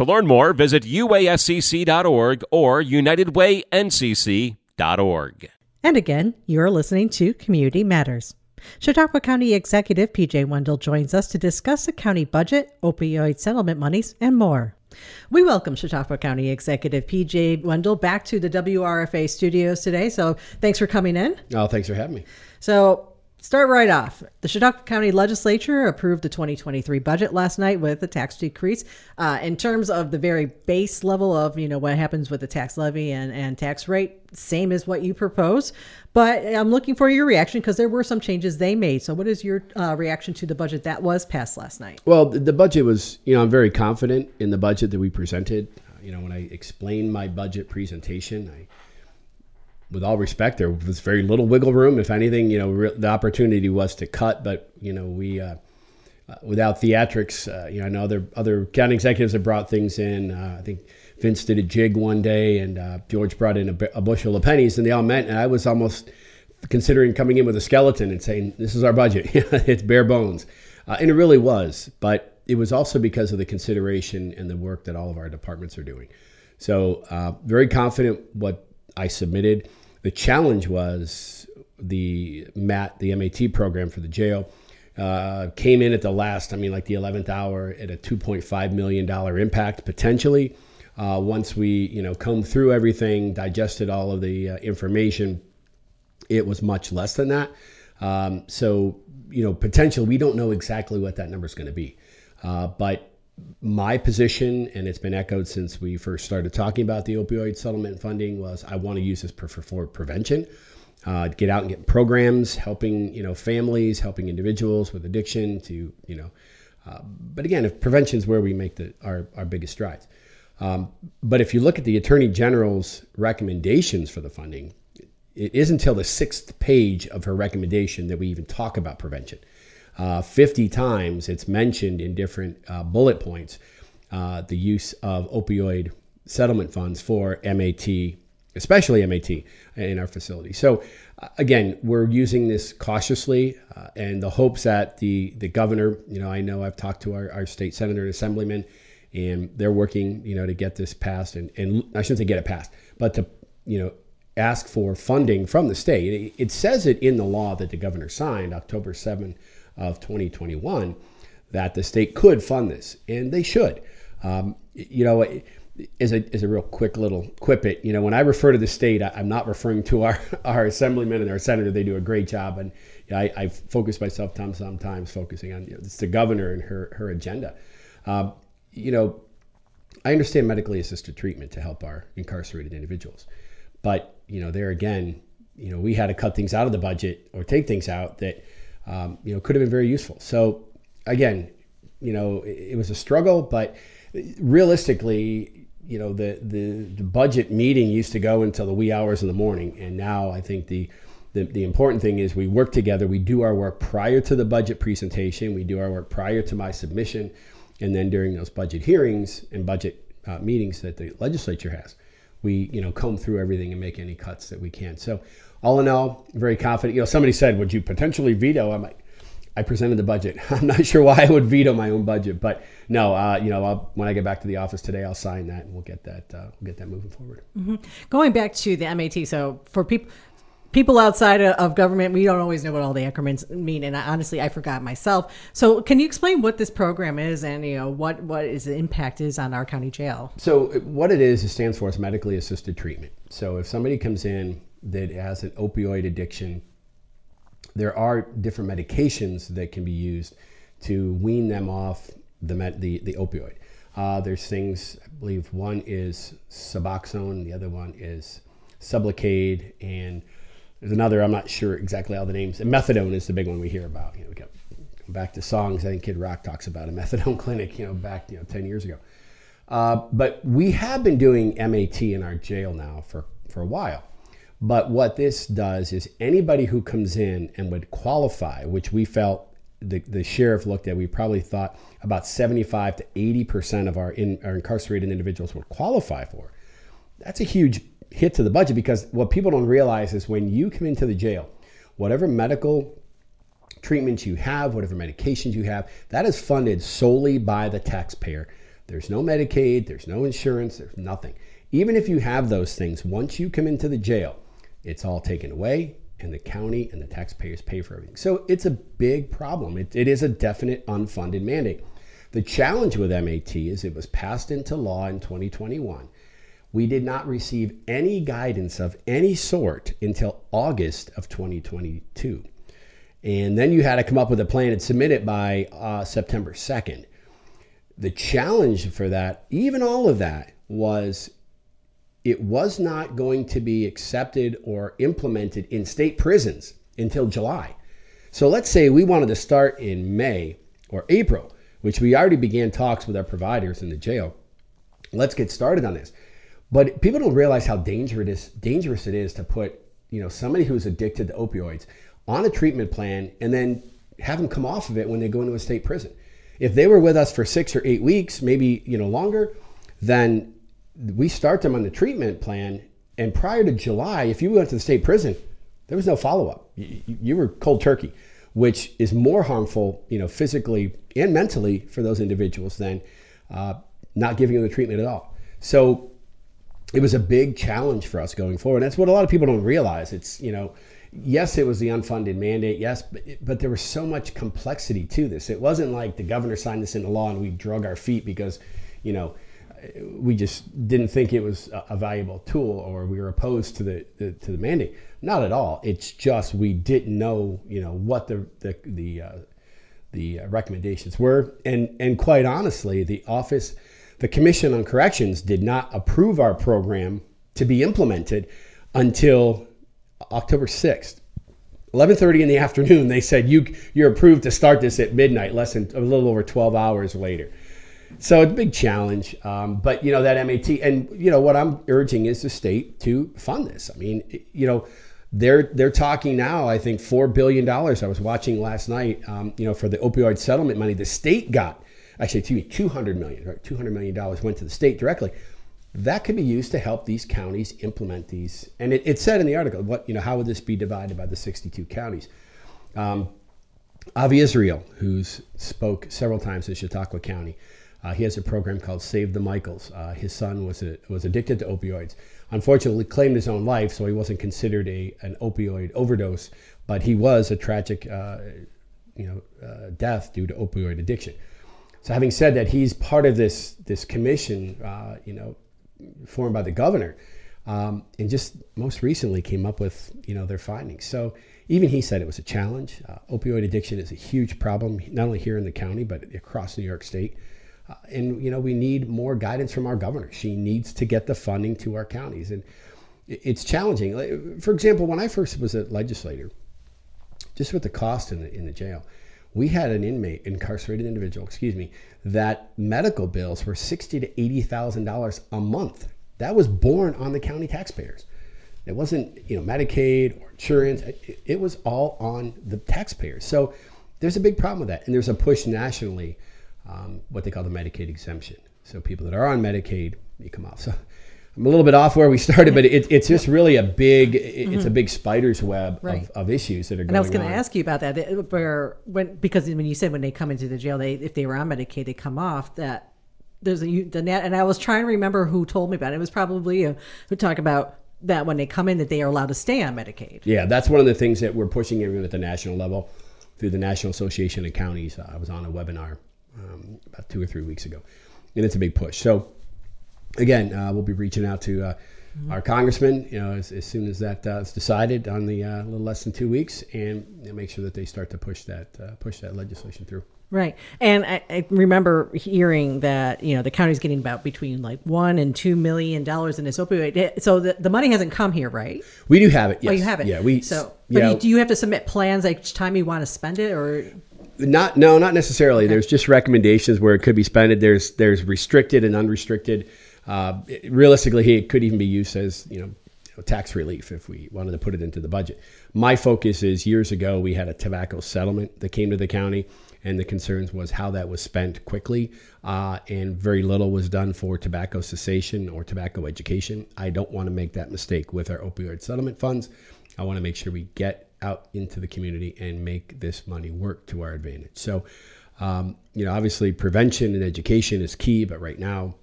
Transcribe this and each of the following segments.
To learn more, visit uascc.org or unitedwayncc.org. And again, you're listening to Community Matters. Chautauqua County Executive PJ Wendel joins us to discuss the county budget, opioid settlement monies, and more. We welcome Chautauqua County Executive PJ Wendel back to the WRFA studios today. So thanks for coming in. Oh, thanks for having me. So Start right off. The Chautauqua County Legislature approved the 2023 budget last night with a tax decrease. Uh, in terms of the very base level of you know what happens with the tax levy and, and tax rate, same as what you propose. But I'm looking for your reaction because there were some changes they made. So, what is your uh, reaction to the budget that was passed last night? Well, the budget was you know I'm very confident in the budget that we presented. You know when I explained my budget presentation, I with all respect, there was very little wiggle room. If anything, you know, re- the opportunity was to cut, but you know, we uh, uh, without theatrics, uh, you know, I know other other county executives have brought things in. Uh, I think Vince did a jig one day, and uh, George brought in a, a, bushel of pennies, and they all met. And I was almost considering coming in with a skeleton and saying, "This is our budget. it's bare bones," uh, and it really was. But it was also because of the consideration and the work that all of our departments are doing. So, very confident what I submitted. The challenge was the MAT, the MAT program for the jail, uh, came in at the last, I mean, like the 11th hour at a $2.5 million impact potentially. Uh, once we, you know, combed through everything, digested all of the uh, information, it was much less than that. Um, so, you know, potential, we don't know exactly what that number is going to be. Uh, but my position, and it's been echoed since we first started talking about the opioid settlement funding, was I want to use this for for prevention. Uh, get out and get programs helping you know families, helping individuals with addiction to you know. Uh, but again, if prevention is where we make the our, our biggest strides. Um, but if you look at the Attorney General's recommendations for the funding, it isn't until the sixth page of her recommendation that we even talk about prevention uh, 50 times it's mentioned in different uh, bullet points uh, the use of opioid settlement funds for MAT, especially MAT in our facility. So uh, again, we're using this cautiously uh, and the hopes that the, the governor, you know, I know I've talked to our, our state senator and assemblyman and they're working, you know, to get this passed and, and I shouldn't say get it passed, but to, you know, ask for funding from the state. It, it says it in the law that the governor signed October 7 of 2021 that the state could fund this, and they should. Um, you know, as a, as a real quick little quip it, you know, when I refer to the state, I, am not referring to our, our assemblyman and our senator. They do a great job. And you know, I, I focus myself sometimes focusing on, you know, it's the governor and her, her agenda. Um, you know, I understand medically assisted treatment to help our incarcerated individuals. But, you know, there again, you know, we had to cut things out of the budget or take things out that um, you know, could have been very useful. So again, you know, it, it was a struggle, but realistically, you know, the, the, the budget meeting used to go until the wee hours in the morning, and now I think the the, the important thing is we work together. We do our work prior to the budget presentation. We do our work prior to my submission, and then during those budget hearings and budget uh, meetings that the legislature has, we you know comb through everything and make any cuts that we can. So all in all, very confident. You know, somebody said, "Would you potentially veto?" I'm like, I presented the budget. I'm not sure why I would veto my own budget, but no, uh, you know, I'll, when I get back to the office today, I'll sign that and we'll get that uh, we'll get that moving forward. Mm-hmm. Going back to the MAT, so for people people outside of government, we don't always know what all the acronyms mean, and I, honestly, I forgot myself. So, can you explain what this program is, and you know what what is the impact is on our county jail? So, what it is, it stands for is medically assisted treatment. So, if somebody comes in that has an opioid addiction, there are different medications that can be used to wean them off the med, the, the opioid. Uh, there's things, I believe one is Suboxone, the other one is Sublocade, and there's another, I'm not sure exactly all the names. And methadone is the big one we hear about. You know, we go back to songs. I think Kid Rock talks about a methadone clinic, you know, back you know 10 years ago. Uh, but we have been doing MAT in our jail now for, for a while. But what this does is anybody who comes in and would qualify, which we felt the, the sheriff looked at, we probably thought about 75 to 80% of our, in, our incarcerated individuals would qualify for. That's a huge hit to the budget because what people don't realize is when you come into the jail, whatever medical treatments you have, whatever medications you have, that is funded solely by the taxpayer. There's no Medicaid, there's no insurance, there's nothing. Even if you have those things, once you come into the jail, it's all taken away and the county and the taxpayers pay for everything. So it's a big problem. It, it is a definite unfunded mandate. The challenge with MAT is it was passed into law in 2021 we did not receive any guidance of any sort until August of 2022. And then you had to come up with a plan and submit it by uh, September 2nd. The challenge for that, even all of that, was it was not going to be accepted or implemented in state prisons until July. So let's say we wanted to start in May or April, which we already began talks with our providers in the jail. Let's get started on this. But people don't realize how dangerous dangerous it is to put you know somebody who's addicted to opioids on a treatment plan and then have them come off of it when they go into a state prison. If they were with us for six or eight weeks, maybe you know longer, then we start them on the treatment plan. And prior to July, if you went to the state prison, there was no follow up. You, you were cold turkey, which is more harmful, you know, physically and mentally for those individuals than uh, not giving them the treatment at all. So it was a big challenge for us going forward. That's what a lot of people don't realize. It's, you know, yes, it was the unfunded mandate, yes, but, but there was so much complexity to this. It wasn't like the governor signed this into law and we drug our feet because, you know, we just didn't think it was a, valuable tool or we were opposed to the, the, to the mandate. Not at all. It's just we didn't know, you know, what the the the, uh, the recommendations were, and and quite honestly, the office the Commission on Corrections did not approve our program to be implemented until October 6th. 11:30 in the afternoon, they said you you're approved to start this at midnight, less than a little over 12 hours later. So it's a big challenge, um, but you know that MAT, and you know what I'm urging is the state to fund this. I mean, you know, they're they're talking now. I think four billion dollars. I was watching last night. Um, you know, for the opioid settlement money, the state got actually, excuse me, 200 million, right? 200 million dollars went to the state directly. That could be used to help these counties implement these. And it, it said in the article, what you know, how would this be divided by the 62 counties? Um, Avi Israel, who's spoke several times in Chautauqua County, uh, he has a program called Save the Michaels. Uh, his son was a, was addicted to opioids. Unfortunately, claimed his own life, so he wasn't considered a an opioid overdose, but he was a tragic, uh, you know, uh, death due to opioid addiction. So having said that, he's part of this this commission, uh, you know, formed by the governor, um, and just most recently came up with you know their findings. So even he said it was a challenge. Uh, opioid addiction is a huge problem, not only here in the county but across New York State. Uh, and you know we need more guidance from our governor. She needs to get the funding to our counties, and it's challenging. For example, when I first was a legislator, just with the cost in the in the jail we had an inmate, incarcerated individual, excuse me, that medical bills were sixty to eighty thousand dollars a month. That was borne on the county taxpayers. It wasn't, you know, Medicaid or insurance. It, it was all on the taxpayers. So there's a big problem with that, and there's a push nationally, um, what they call the Medicaid exemption. So people that are on Medicaid, you come off. So I'm a little bit off where we started, but it, it's just really a big, it's mm-hmm. a big spider's web right. of, of, issues that are going on. And I was going to ask you about that, where when because when you said when they come into the jail, they if they were on Medicaid, they come off. That there's a the net, and I was trying to remember who told me about it. It was probably a, who talked about that when they come in that they are allowed to stay on Medicaid. Yeah, that's one of the things that we're pushing even at the national level through the National Association of Counties. Uh, I was on a webinar um, about two or three weeks ago, and it's a big push. So again, uh, we'll be reaching out to uh, mm-hmm. our congressman, you know, as, as soon as that uh, is decided on the uh, little less than two weeks, and make sure that they start to push that uh, push that legislation through. Right, and I, I, remember hearing that you know the county's getting about between like one and two million dollars in this opioid. So the, the money hasn't come here, right? We do have it. Yes. Oh, you have it. Yeah, we. So, but do you have to submit plans each time you want to spend it, or? Not no, not necessarily. Okay. There's just recommendations where it could be spent. There's there's restricted and unrestricted. Uh, it, realistically, it could even be used as you know tax relief if we wanted to put it into the budget. My focus is years ago we had a tobacco settlement that came to the county and the concerns was how that was spent quickly, uh, and very little was done for tobacco cessation or tobacco education. I don't want to make that mistake with our opioid settlement funds. I want to make sure we get out into the community and make this money work to our advantage. So, um, you know, obviously prevention and education is key, but right now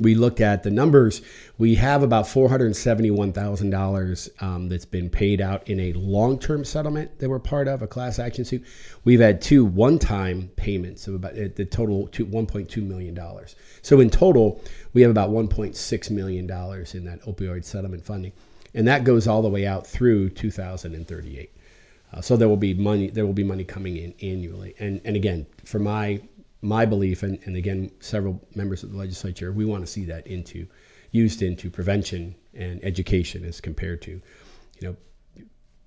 we looked at the numbers. We have about $471,000 um, that's been paid out in a long term settlement that we're part of, a class action suit. We've had two one time payments of about the total to $1.2 million. So in total, we have about $1.6 million in that opioid settlement funding. And that goes all the way out through 2038. Uh, so there will be money. There will be money coming in annually. And and again, for my my belief, and, and again, several members of the legislature, we want to see that into used into prevention and education as compared to, you know,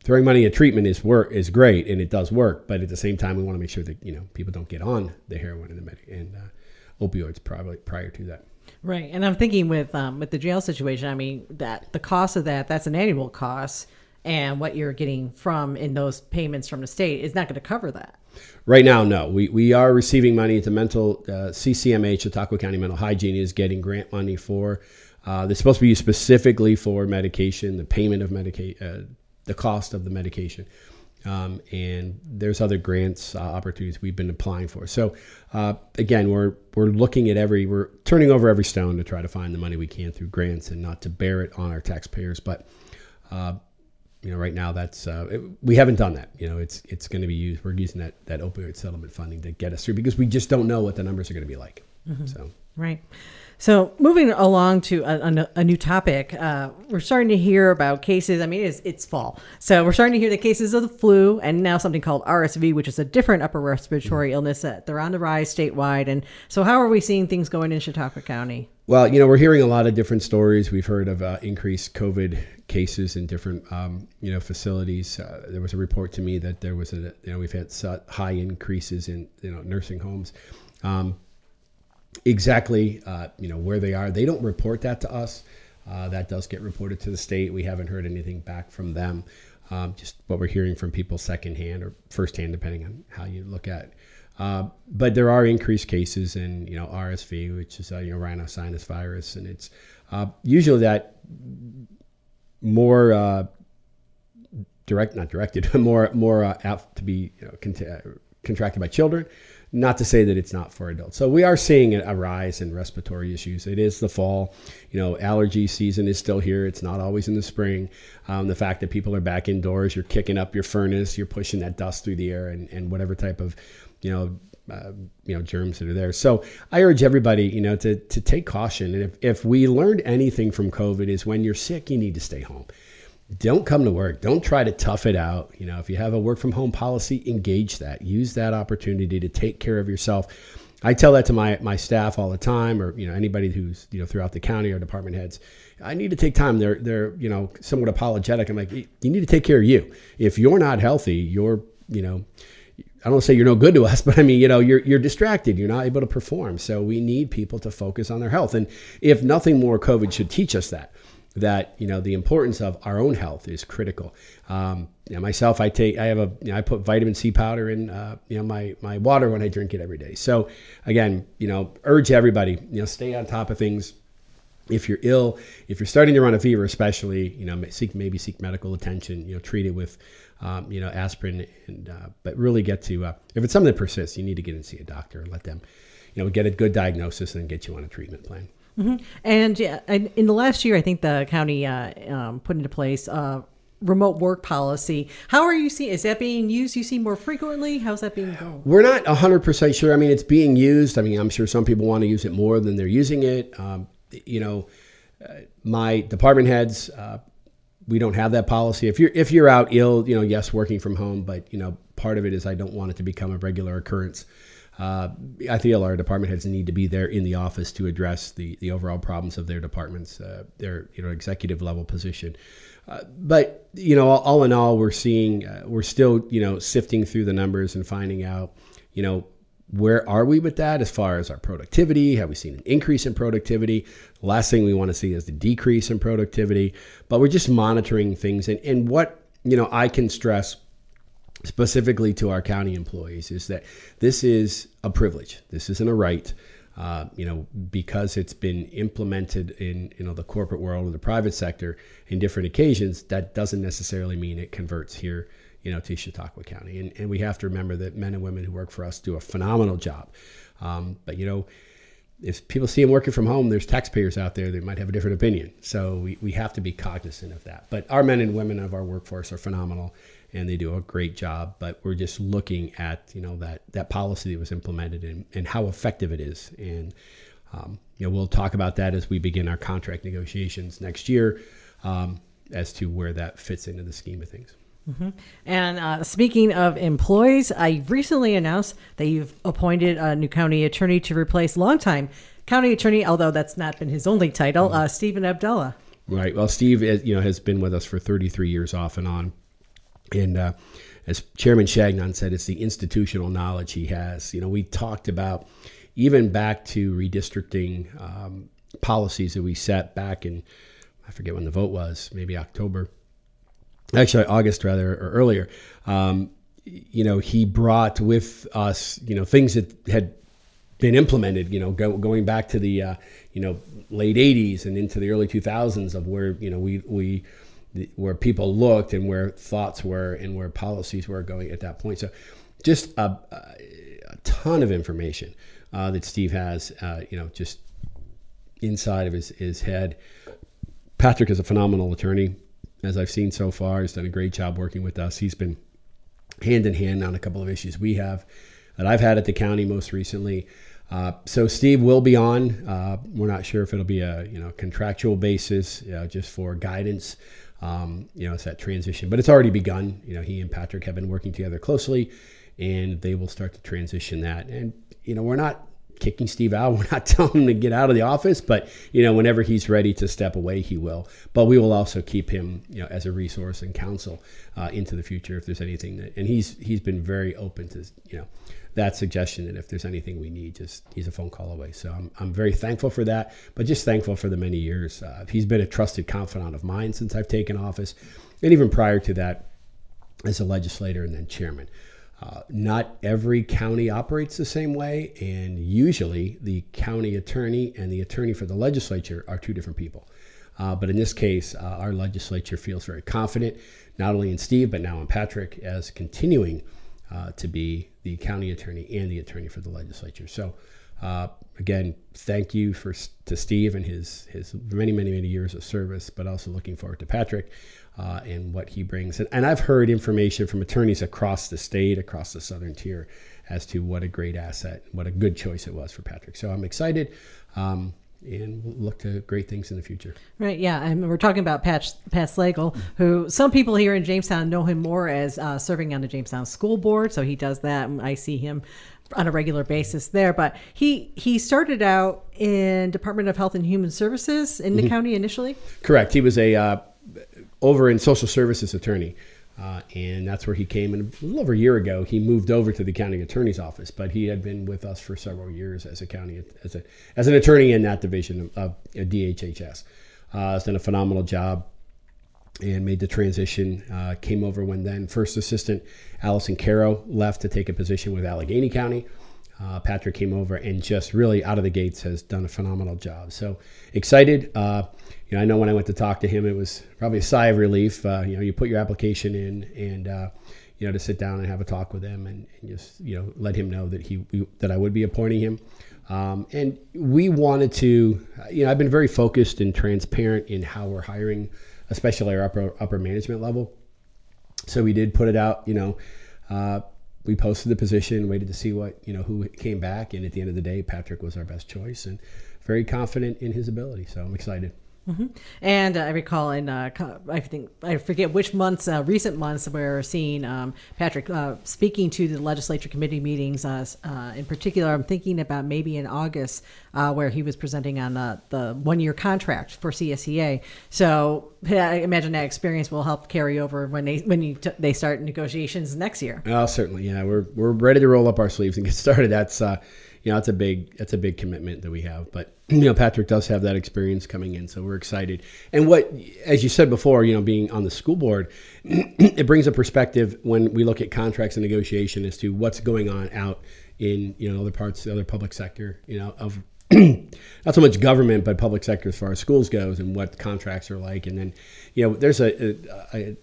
throwing money at treatment is work is great and it does work, but at the same time, we want to make sure that you know people don't get on the heroin and the med- and uh, opioids probably prior to that. Right, and I'm thinking with um, with the jail situation. I mean that the cost of that that's an annual cost, and what you're getting from in those payments from the state is not going to cover that. Right now, no. We, we are receiving money. The mental uh, CCMH, Chautauqua County Mental Hygiene, is getting grant money for. Uh, they're supposed to be specifically for medication, the payment of medication, uh, the cost of the medication. Um, and there's other grants uh, opportunities we've been applying for. So uh, again, we're we're looking at every we're turning over every stone to try to find the money we can through grants and not to bear it on our taxpayers. But uh, you know, right now that's uh, it, we haven't done that. You know, it's it's going to be used. We're using that that opioid settlement funding to get us through because we just don't know what the numbers are going to be like. Mm-hmm. So right. So moving along to a, a, a new topic, uh, we're starting to hear about cases. I mean, it's, it's fall, so we're starting to hear the cases of the flu and now something called RSV, which is a different upper respiratory mm-hmm. illness that they're on the rise statewide. And so, how are we seeing things going in Chautauqua County? Well, you know, we're hearing a lot of different stories. We've heard of uh, increased COVID cases in different, um, you know, facilities. Uh, there was a report to me that there was a, you know, we've had high increases in, you know, nursing homes. Um, exactly, uh, you know, where they are, they don't report that to us. Uh, that does get reported to the state. We haven't heard anything back from them. Um, just what we're hearing from people secondhand or firsthand, depending on how you look at it. Uh, but there are increased cases in you know RSV, which is uh, you know rhinosinus virus, and it's uh, usually that more uh, direct, not directed, more more uh, apt to be you know, cont- contracted by children. Not to say that it's not for adults. So we are seeing a rise in respiratory issues. It is the fall. You know, allergy season is still here. It's not always in the spring. Um, the fact that people are back indoors, you're kicking up your furnace, you're pushing that dust through the air, and, and whatever type of you know, uh, you know, germs that are there. So I urge everybody, you know, to to take caution. And if if we learned anything from COVID is when you're sick, you need to stay home. Don't come to work. Don't try to tough it out. You know, if you have a work from home policy, engage that. Use that opportunity to take care of yourself. I tell that to my my staff all the time, or you know anybody who's you know throughout the county or department heads. I need to take time. They're they're you know somewhat apologetic. I'm like, you need to take care of you. If you're not healthy, you're you know I don't say you're no good to us, but I mean, you know, you're you're distracted. You're not able to perform. So we need people to focus on their health. And if nothing more, COVID should teach us that that you know the importance of our own health is critical. Um, you know, myself, I take I have a you know, I put vitamin C powder in uh, you know my my water when I drink it every day. So again, you know, urge everybody you know stay on top of things. If you're ill, if you're starting to run a fever, especially, you know, seek maybe seek medical attention. You know, treat it with um, you know, aspirin, and uh, but really get to uh, if it's something that persists, you need to get and see a doctor and let them, you know, get a good diagnosis and get you on a treatment plan. And yeah, in the last year, I think the county uh, um, put into place a remote work policy. How are you seeing? Is that being used? You see more frequently? How's that being going? We're not 100% sure. I mean, it's being used. I mean, I'm sure some people want to use it more than they're using it. Um, you know, uh, my department heads, uh, we don't have that policy. If you're if you're out ill, you know, yes, working from home, but you know, part of it is I don't want it to become a regular occurrence. Uh, I feel our department heads need to be there in the office to address the the overall problems of their departments, uh, their you know executive level position. Uh, but you know, all, all, in all, we're seeing uh, we're still you know sifting through the numbers and finding out you know where are we with that as far as our productivity? Have we seen an increase in productivity? Last thing we want to see is the decrease in productivity. But we're just monitoring things. And, and what, you know, I can stress specifically to our county employees is that this is a privilege. This isn't a right. Uh, you know, because it's been implemented in you know the corporate world or the private sector in different occasions, that doesn't necessarily mean it converts here you know, to Chautauqua County. And, and we have to remember that men and women who work for us do a phenomenal job. Um, but, you know, if people see them working from home, there's taxpayers out there that might have a different opinion. So we, we have to be cognizant of that. But our men and women of our workforce are phenomenal and they do a great job. But we're just looking at, you know, that, that policy that was implemented and, and how effective it is. And, um, you know, we'll talk about that as we begin our contract negotiations next year um, as to where that fits into the scheme of things. Mm-hmm. And uh, speaking of employees, I recently announced that you've appointed a new county attorney to replace longtime county attorney, although that's not been his only title, mm-hmm. uh, Stephen Abdella. Right. Well, Steve, uh, you know, has been with us for 33 years off and on, and uh, as Chairman Chagnon said, it's the institutional knowledge he has. You know, we talked about even back to redistricting um, policies that we set back in, I forget when the vote was, maybe October actually August rather or earlier. Um, you know, he brought with us, you know, things that had been implemented, you know, go, going back to the, uh, you know, late 80s and into the early 2000s of where, you know, we, we, where people looked and where thoughts were and where policies were going at that point. So just a, a ton of information uh, that Steve has, uh, you know, just inside of his, his head. Patrick is a phenomenal attorney as I've seen so far. He's done a great job working with us. He's been hand in hand on a couple of issues we have that I've had at the county most recently. Uh, so Steve will be on. Uh, we're not sure if it'll be a you know contractual basis, you know, just for guidance. Um, you know, it's that transition, but it's already begun. You know, he and Patrick have been working together closely, and they will start to transition that. And you know, we're not kicking Steve out. We're not telling him to get out of the office, but you know, whenever he's ready to step away, he will. But we will also keep him, you know, as a resource and counsel uh, into the future if there's anything that. And he's he's been very open to you know that suggestion that if there's anything we need, just he's a phone call away. So I'm I'm very thankful for that, but just thankful for the many years. Uh, he's been a trusted confidant of mine since I've taken office, and even prior to that, as a legislator and then chairman. Uh, not every county operates the same way, and usually the county attorney and the attorney for the legislature are two different people. Uh, but in this case, uh, our legislature feels very confident, not only in Steve, but now in Patrick, as continuing uh, to be the county attorney and the attorney for the legislature. So, uh, again, thank you for to Steve and his his many many many years of service, but also looking forward to Patrick uh, and what he brings. And, and I've heard information from attorneys across the state, across the southern tier, as to what a great asset, what a good choice it was for Patrick. So I'm excited. Um, and we'll look to great things in the future. Right, yeah, and we're talking about Pat, Pat Slagle, who some people here in Jamestown know him more as uh, serving on the Jamestown School Board, so he does that. I see him on a regular basis there. But he he started out in Department of Health and Human Services in the mm-hmm. county initially. Correct. He was a uh, over in social services attorney. Uh, and that's where he came. And a little over a year ago, he moved over to the county attorney's office. But he had been with us for several years as a county as a as an attorney in that division of, of DHHS. Uh, has done a phenomenal job and made the transition. Uh, came over when then first assistant Allison Caro left to take a position with Allegheny County. Uh, Patrick came over and just really out of the gates has done a phenomenal job. So excited. Uh, you know, I know when I went to talk to him, it was probably a sigh of relief. Uh, you know, you put your application in, and uh, you know, to sit down and have a talk with him, and, and, just you know, let him know that he we, that I would be appointing him. Um, and we wanted to, you know, I've been very focused and transparent in how we're hiring, especially our upper upper management level. So we did put it out, you know. We posted the position, waited to see what you know who came back, and at the end of the day, Patrick was our best choice, and very confident in his ability. So I'm excited. Mm-hmm. And uh, I recall in uh, I think I forget which months, uh, recent months, we're seeing um, Patrick uh, speaking to the legislature committee meetings. Uh, uh, in particular, I'm thinking about maybe in August where he was presenting on the, the one year contract for CSEA. So I imagine that experience will help carry over when they when you t- they start negotiations next year. Oh, certainly, yeah. We're we're ready to roll up our sleeves and get started. That's you know, that's a big that's a big commitment that we have. But you know, Patrick does have that experience coming in, so we're excited. And what, as you said before, you know, being on the school board, it brings a perspective when we look at contracts and negotiation as to what's going on out in you know other parts, the other public sector, you know, of not so much government, but public sector as far as schools goes, and what contracts are like. And then, you know, there's a, a, a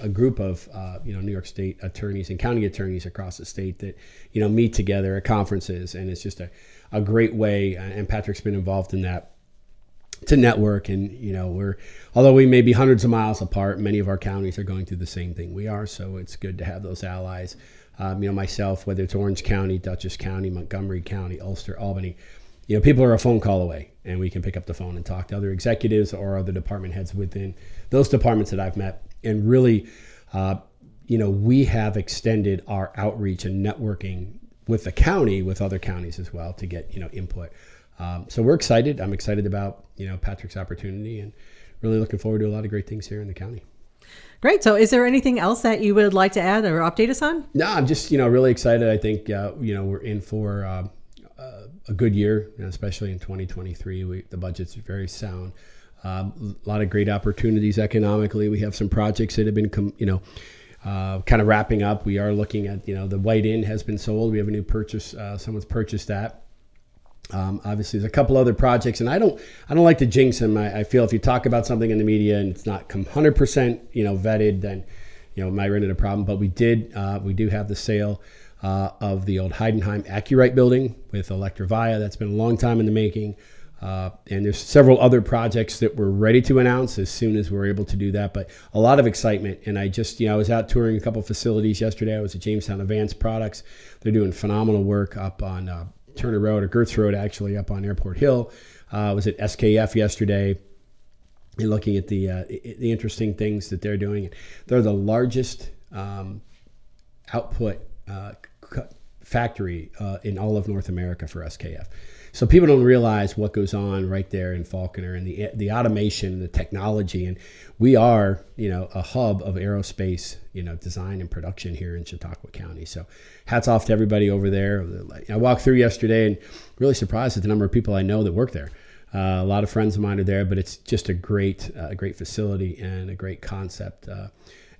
a group of uh, you know New York State attorneys and county attorneys across the state that you know meet together at conferences, and it's just a, a great way. Uh, and Patrick's been involved in that to network, and you know we're although we may be hundreds of miles apart, many of our counties are going through the same thing we are. So it's good to have those allies. Um, you know myself, whether it's Orange County, Dutchess County, Montgomery County, Ulster, Albany. You know, people are a phone call away, and we can pick up the phone and talk to other executives or other department heads within those departments that I've met and really, uh, you know, we have extended our outreach and networking with the county, with other counties as well, to get you know input. Um, so we're excited. I'm excited about you know Patrick's opportunity, and really looking forward to a lot of great things here in the county. Great. So, is there anything else that you would like to add or update us on? No, I'm just you know really excited. I think uh, you know we're in for uh, a good year, especially in 2023. We, the budget's very sound. Um, a lot of great opportunities economically. We have some projects that have been, com- you know, uh, kind of wrapping up. We are looking at, you know, the White Inn has been sold. We have a new purchase. Uh, someone's purchased that. Um, obviously, there's a couple other projects, and I don't, I don't like to jinx them. I, I feel if you talk about something in the media and it's not 100%, you know, vetted, then, you know, might run into a problem. But we did, uh, we do have the sale uh, of the old Heidenheim Accurite building with Electrovaya. That's been a long time in the making. Uh, and there's several other projects that we're ready to announce as soon as we're able to do that. But a lot of excitement. And I just, you know, I was out touring a couple facilities yesterday. I was at Jamestown Advanced Products. They're doing phenomenal work up on uh, Turner Road or Gertz Road, actually, up on Airport Hill. Uh, I was at SKF yesterday and looking at the uh, the interesting things that they're doing. They're the largest um, output uh, factory uh, in all of North America for SKF. So people don't realize what goes on right there in Falconer and the the automation, the technology, and we are you know a hub of aerospace you know design and production here in Chautauqua County. So hats off to everybody over there. I walked through yesterday and really surprised at the number of people I know that work there. Uh, a lot of friends of mine are there, but it's just a great uh, great facility and a great concept. Uh,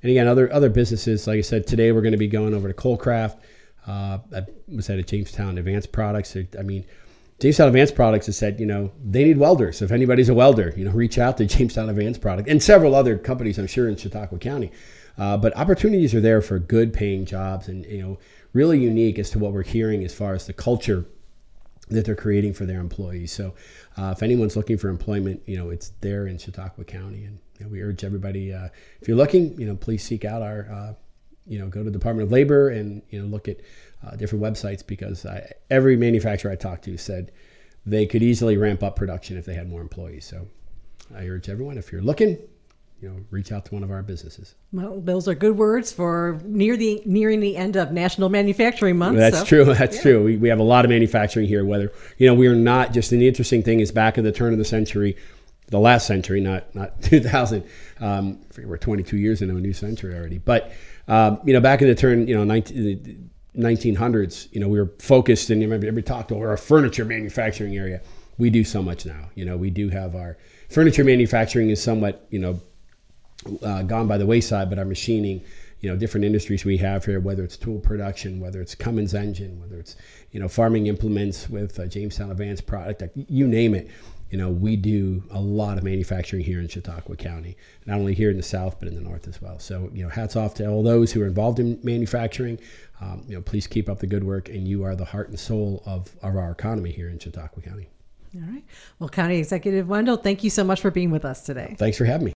and again, other other businesses, like I said, today we're going to be going over to Coalcraft. Uh, I was at a Jamestown Advanced Products. I mean Jamestown Advanced Products has said, you know, they need welders. If anybody's a welder, you know, reach out to Jamestown Advanced Product and several other companies, I'm sure, in Chautauqua County. Uh, but opportunities are there for good paying jobs and, you know, really unique as to what we're hearing as far as the culture that they're creating for their employees. So uh, if anyone's looking for employment, you know, it's there in Chautauqua County. And you know, we urge everybody, uh, if you're looking, you know, please seek out our, uh, you know, go to the Department of Labor and, you know, look at uh, different websites because I, every manufacturer I talked to said they could easily ramp up production if they had more employees. So I urge everyone, if you're looking, you know, reach out to one of our businesses. Well, those are good words for near the nearing the end of National Manufacturing Month. That's so. true. That's yeah. true. We, we have a lot of manufacturing here. Whether you know, we are not just. an the interesting thing is, back at the turn of the century, the last century, not not 2000. Um, we're 22 years into a new century already. But um, you know, back in the turn, you know, 19, 1900s, you know, we were focused and you remember every talked over our furniture manufacturing area. We do so much now. You know, we do have our furniture manufacturing is somewhat, you know, uh, gone by the wayside, but our machining, you know, different industries we have here, whether it's tool production, whether it's Cummins engine, whether it's, you know, farming implements with uh, Jamestown Advanced Product, you name it. You know, we do a lot of manufacturing here in Chautauqua County, not only here in the South, but in the North as well. So, you know, hats off to all those who are involved in manufacturing. Um, you know, please keep up the good work, and you are the heart and soul of, of our economy here in Chautauqua County. All right. Well, County Executive Wendel, thank you so much for being with us today. Thanks for having me.